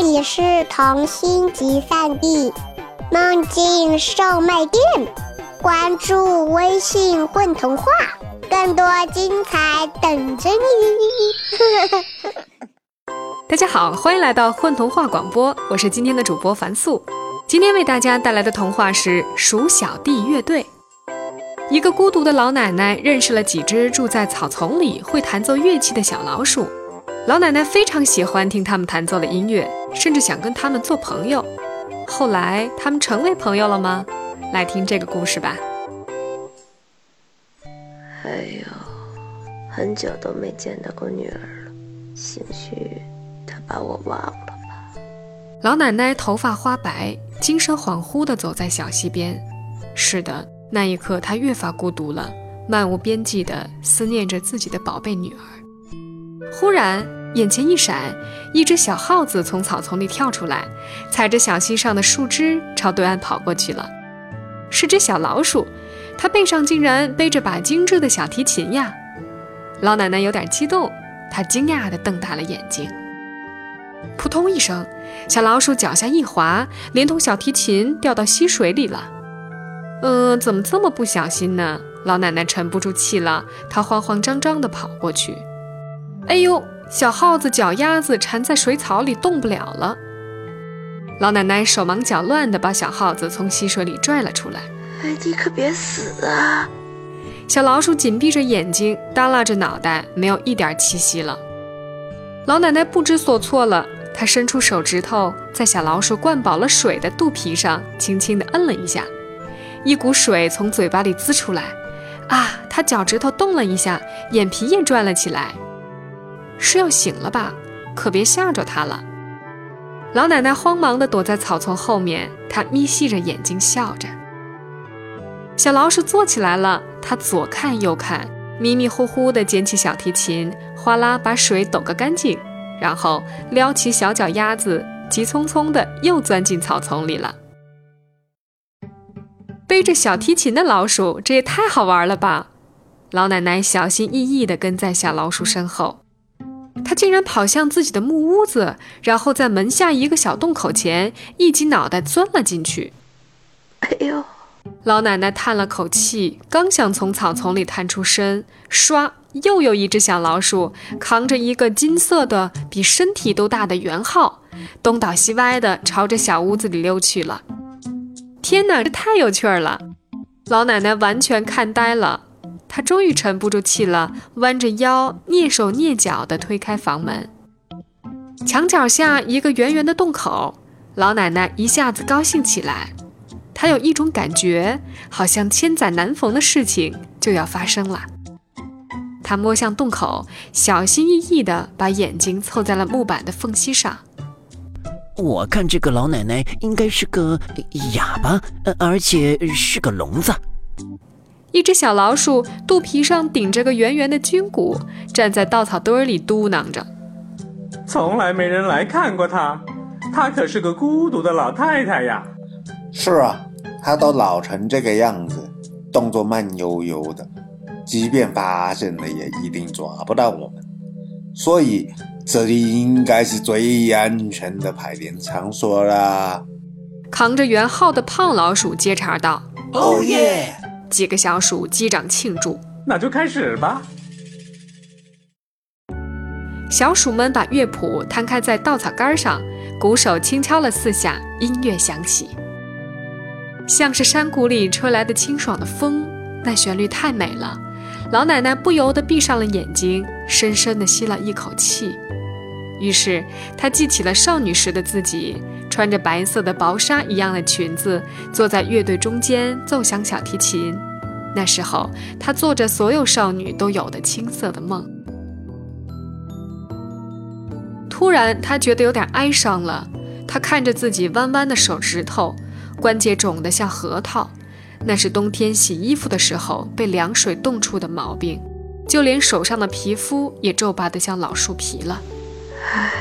这里是童心集散地，梦境售卖店。关注微信“混童话”，更多精彩等着你。大家好，欢迎来到混童话广播，我是今天的主播樊素。今天为大家带来的童话是《鼠小弟乐队》。一个孤独的老奶奶认识了几只住在草丛里、会弹奏乐器的小老鼠。老奶奶非常喜欢听他们弹奏的音乐，甚至想跟他们做朋友。后来，他们成为朋友了吗？来听这个故事吧。哎呦，很久都没见到过女儿了，兴许她把我忘了吧。老奶奶头发花白，精神恍惚地走在小溪边。是的，那一刻她越发孤独了，漫无边际地思念着自己的宝贝女儿。忽然，眼前一闪，一只小耗子从草丛里跳出来，踩着小溪上的树枝朝对岸跑过去了。是只小老鼠，它背上竟然背着把精致的小提琴呀！老奶奶有点激动，她惊讶地瞪大了眼睛。扑通一声，小老鼠脚下一滑，连同小提琴掉到溪水里了。嗯，怎么这么不小心呢？老奶奶沉不住气了，她慌慌张张地跑过去。哎呦！小耗子脚丫子缠在水草里，动不了了。老奶奶手忙脚乱地把小耗子从溪水里拽了出来。哎，你可别死啊！小老鼠紧闭着眼睛，耷拉着脑袋，没有一点气息了。老奶奶不知所措了，她伸出手指头，在小老鼠灌饱了水的肚皮上轻轻地摁了一下，一股水从嘴巴里滋出来。啊！她脚趾头动了一下，眼皮也转了起来。是要醒了吧？可别吓着他了。老奶奶慌忙地躲在草丛后面，她眯细着眼睛笑着。小老鼠坐起来了，它左看右看，迷迷糊糊地捡起小提琴，哗啦把水抖个干净，然后撩起小脚丫子，急匆匆地又钻进草丛里了。背着小提琴的老鼠，这也太好玩了吧！老奶奶小心翼翼地跟在小老鼠身后。他竟然跑向自己的木屋子，然后在门下一个小洞口前一挤脑袋钻了进去。哎呦！老奶奶叹了口气，刚想从草丛里探出身，唰，又有一只小老鼠扛着一个金色的、比身体都大的圆号，东倒西歪的朝着小屋子里溜去了。天哪，这太有趣了！老奶奶完全看呆了。他终于沉不住气了，弯着腰，蹑手蹑脚地推开房门。墙角下一个圆圆的洞口，老奶奶一下子高兴起来。她有一种感觉，好像千载难逢的事情就要发生了。她摸向洞口，小心翼翼地把眼睛凑在了木板的缝隙上。我看这个老奶奶应该是个哑巴，而且是个聋子。一只小老鼠肚皮上顶着个圆圆的菌骨，站在稻草堆里嘟囔着：“从来没人来看过它，它可是个孤独的老太太呀。”“是啊，它都老成这个样子，动作慢悠悠的，即便发现了也一定抓不到我们。所以这里应该是最安全的排练场所啦。”扛着圆号的胖老鼠接茬道：“哦耶！”几个小鼠击掌庆祝，那就开始吧。小鼠们把乐谱摊开在稻草杆上，鼓手轻敲了四下，音乐响起，像是山谷里吹来的清爽的风。那旋律太美了，老奶奶不由得闭上了眼睛，深深地吸了一口气。于是她记起了少女时的自己。穿着白色的薄纱一样的裙子，坐在乐队中间奏响小提琴。那时候，她做着所有少女都有的青涩的梦。突然，她觉得有点哀伤了。她看着自己弯弯的手指头，关节肿得像核桃，那是冬天洗衣服的时候被凉水冻出的毛病。就连手上的皮肤也皱巴得像老树皮了。唉。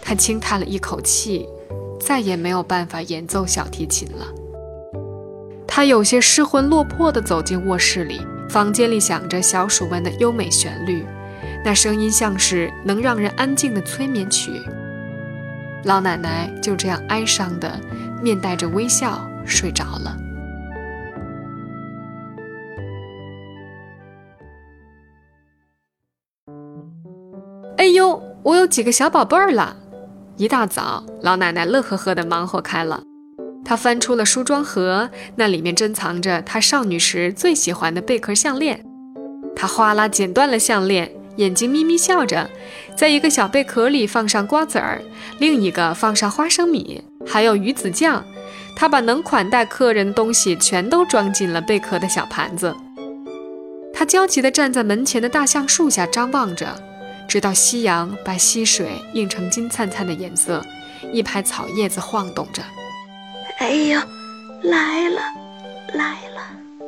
他轻叹了一口气，再也没有办法演奏小提琴了。他有些失魂落魄地走进卧室里，房间里响着小鼠们的优美旋律，那声音像是能让人安静的催眠曲。老奶奶就这样哀伤的面带着微笑睡着了。我有几个小宝贝儿了！一大早，老奶奶乐呵呵的忙活开了。她翻出了梳妆盒，那里面珍藏着她少女时最喜欢的贝壳项链。她哗啦剪断了项链，眼睛眯眯笑着，在一个小贝壳里放上瓜子儿，另一个放上花生米，还有鱼子酱。她把能款待客人的东西全都装进了贝壳的小盘子。她焦急地站在门前的大橡树下张望着，直到夕阳把溪水映成金灿灿的颜色，一排草叶子晃动着。哎呦，来了，来了！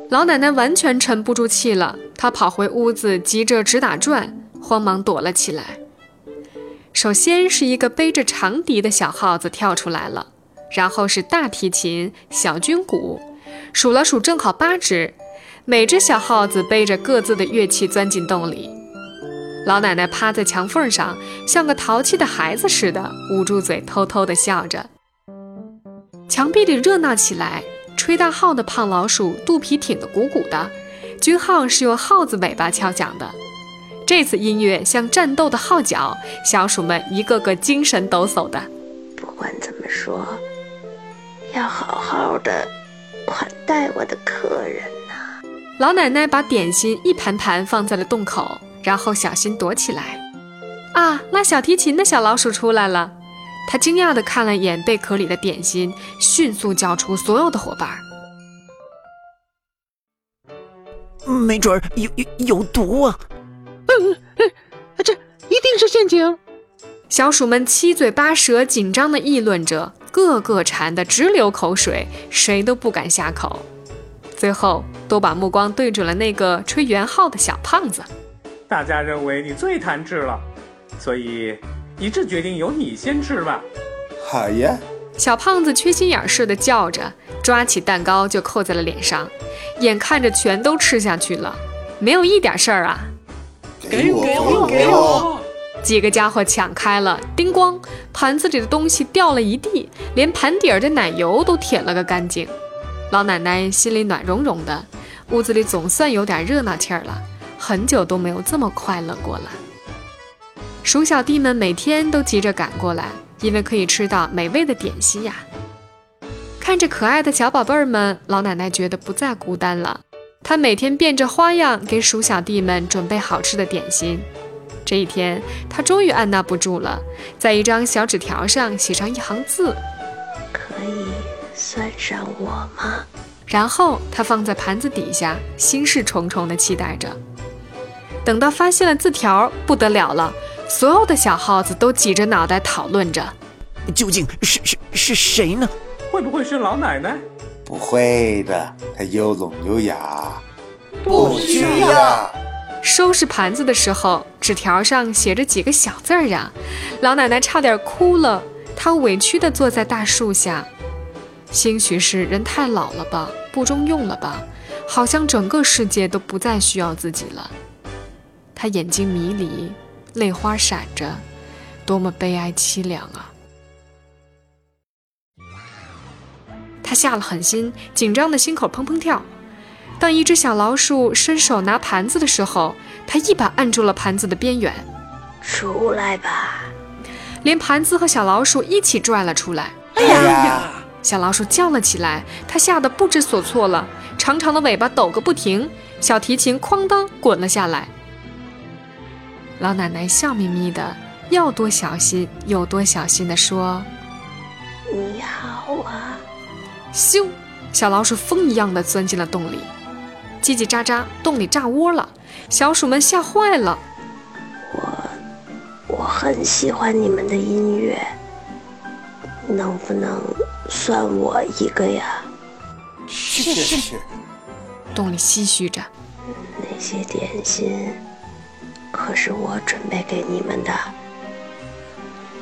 老奶奶完全沉不住气了，她跑回屋子，急着直打转，慌忙躲了起来。首先是一个背着长笛的小耗子跳出来了，然后是大提琴、小军鼓，数了数，正好八只。每只小耗子背着各自的乐器钻进洞里。老奶奶趴在墙缝上，像个淘气的孩子似的，捂住嘴，偷偷地笑着。墙壁里热闹起来，吹大号的胖老鼠肚皮挺得鼓鼓的，军号是用耗子尾巴敲响的。这次音乐像战斗的号角，小鼠们一个个精神抖擞的。不管怎么说，要好好的款待我的客人呐。老奶奶把点心一盘盘放在了洞口，然后小心躲起来。啊，拉小提琴的小老鼠出来了。他惊讶地看了眼贝壳里的点心，迅速叫出所有的伙伴：“没准儿有有有毒啊！”“嗯嗯，这一定是陷阱！”小鼠们七嘴八舌，紧张地议论着，个个馋得直流口水，谁都不敢下口。最后，都把目光对准了那个吹圆号的小胖子。大家认为你最贪吃了，所以。一致决定由你先吃吧。好呀！小胖子缺心眼似的叫着，抓起蛋糕就扣在了脸上，眼看着全都吃下去了，没有一点事儿啊！给我，给我，给我！几个家伙抢开了，叮咣，盘子里的东西掉了一地，连盘底儿的奶油都舔了个干净。老奶奶心里暖融融的，屋子里总算有点热闹气儿了，很久都没有这么快乐过了。鼠小弟们每天都急着赶过来，因为可以吃到美味的点心呀。看着可爱的小宝贝儿们，老奶奶觉得不再孤单了。她每天变着花样给鼠小弟们准备好吃的点心。这一天，她终于按捺不住了，在一张小纸条上写上一行字：“可以算上我吗？”然后她放在盘子底下，心事重重地期待着。等到发现了字条，不得了了。所有的小耗子都挤着脑袋讨论着，究竟是是是谁呢？会不会是老奶奶？不会的，她又聋又哑，不需要。收拾盘子的时候，纸条上写着几个小字儿呀，老奶奶差点哭了。她委屈地坐在大树下，兴许是人太老了吧，不中用了吧，好像整个世界都不再需要自己了。她眼睛迷离。泪花闪着，多么悲哀凄凉啊！他下了狠心，紧张的心口砰砰跳。当一只小老鼠伸手拿盘子的时候，他一把按住了盘子的边缘。出来吧！连盘子和小老鼠一起拽了出来。哎呀！小老鼠叫了起来，它吓得不知所措了，长长的尾巴抖个不停，小提琴哐当滚了下来。老奶奶笑眯眯的，要多小心有多小心的说：“你好啊！”咻，小老鼠风一样的钻进了洞里，叽叽喳喳，洞里炸窝了，小鼠们吓坏了。我我很喜欢你们的音乐，能不能算我一个呀？是是是。洞里唏嘘着，那些点心。可是我准备给你们的，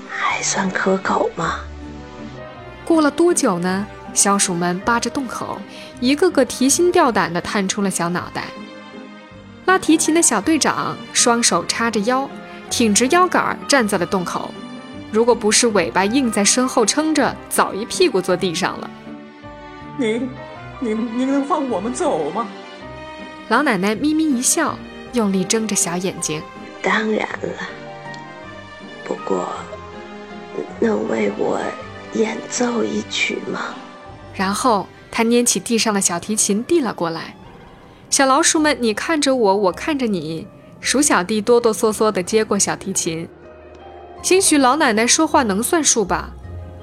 还算可口吗？过了多久呢？小鼠们扒着洞口，一个个提心吊胆地探出了小脑袋。拉提琴的小队长双手叉着腰，挺直腰杆站在了洞口。如果不是尾巴硬在身后撑着，早一屁股坐地上了。您，您，您能放我们走吗？老奶奶咪咪一笑，用力睁着小眼睛。当然了，不过能为我演奏一曲吗？然后他拈起地上的小提琴递了过来。小老鼠们，你看着我，我看着你。鼠小弟哆哆嗦嗦地接过小提琴，兴许老奶奶说话能算数吧。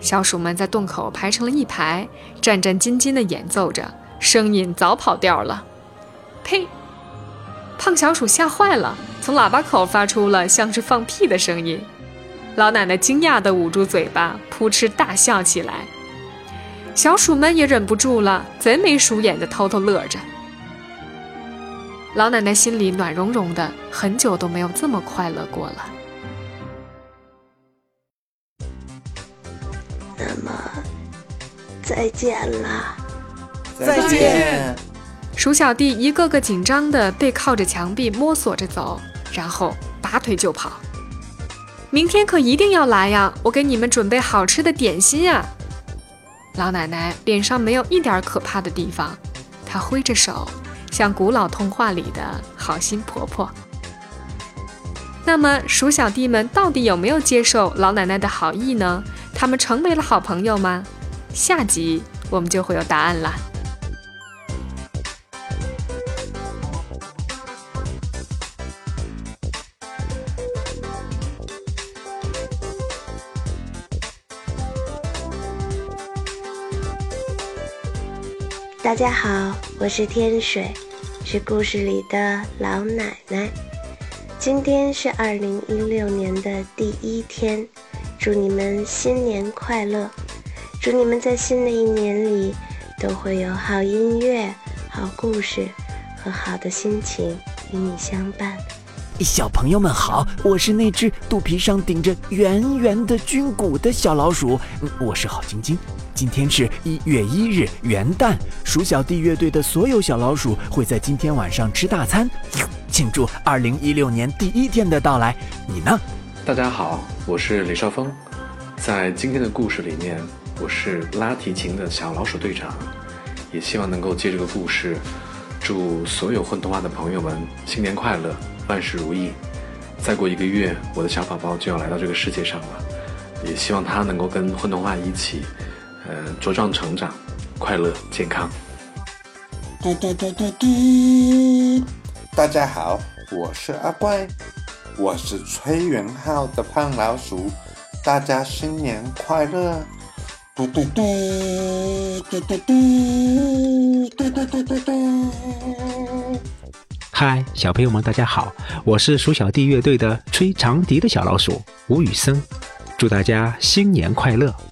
小鼠们在洞口排成了一排，战战兢兢地演奏着，声音早跑调了。呸！胖小鼠吓坏了，从喇叭口发出了像是放屁的声音。老奶奶惊讶地捂住嘴巴，扑哧大笑起来。小鼠们也忍不住了，贼眉鼠眼地偷偷乐着。老奶奶心里暖融融的，很久都没有这么快乐过了。那么，再见了。再见。鼠小弟一个个紧张的背靠着墙壁摸索着走，然后拔腿就跑。明天可一定要来呀！我给你们准备好吃的点心呀！老奶奶脸上没有一点可怕的地方，她挥着手。像古老童话里的好心婆婆。那么，鼠小弟们到底有没有接受老奶奶的好意呢？他们成为了好朋友吗？下集我们就会有答案啦。大家好，我是天水，是故事里的老奶奶。今天是二零一六年的第一天，祝你们新年快乐！祝你们在新的一年里都会有好音乐、好故事和好的心情与你相伴。小朋友们好，我是那只肚皮上顶着圆圆的菌骨的小老鼠，我是郝晶晶。今天是一月一日元旦，鼠小弟乐队的所有小老鼠会在今天晚上吃大餐，庆祝二零一六年第一天的到来。你呢？大家好，我是李少峰，在今天的故事里面，我是拉提琴的小老鼠队长，也希望能够借这个故事，祝所有混童话的朋友们新年快乐，万事如意。再过一个月，我的小宝宝就要来到这个世界上了，也希望他能够跟混童话一起。呃，茁壮成长，快乐健康。嘟嘟嘟嘟嘟！大家好，我是阿怪，我是崔元浩的胖老鼠，大家新年快乐！嘟嘟嘟嘟嘟嘟嘟嘟嘟嘟嘟！嗨，小朋友们，大家好，我是鼠小弟乐队的吹长笛的小老鼠吴宇森，祝大家新年快乐！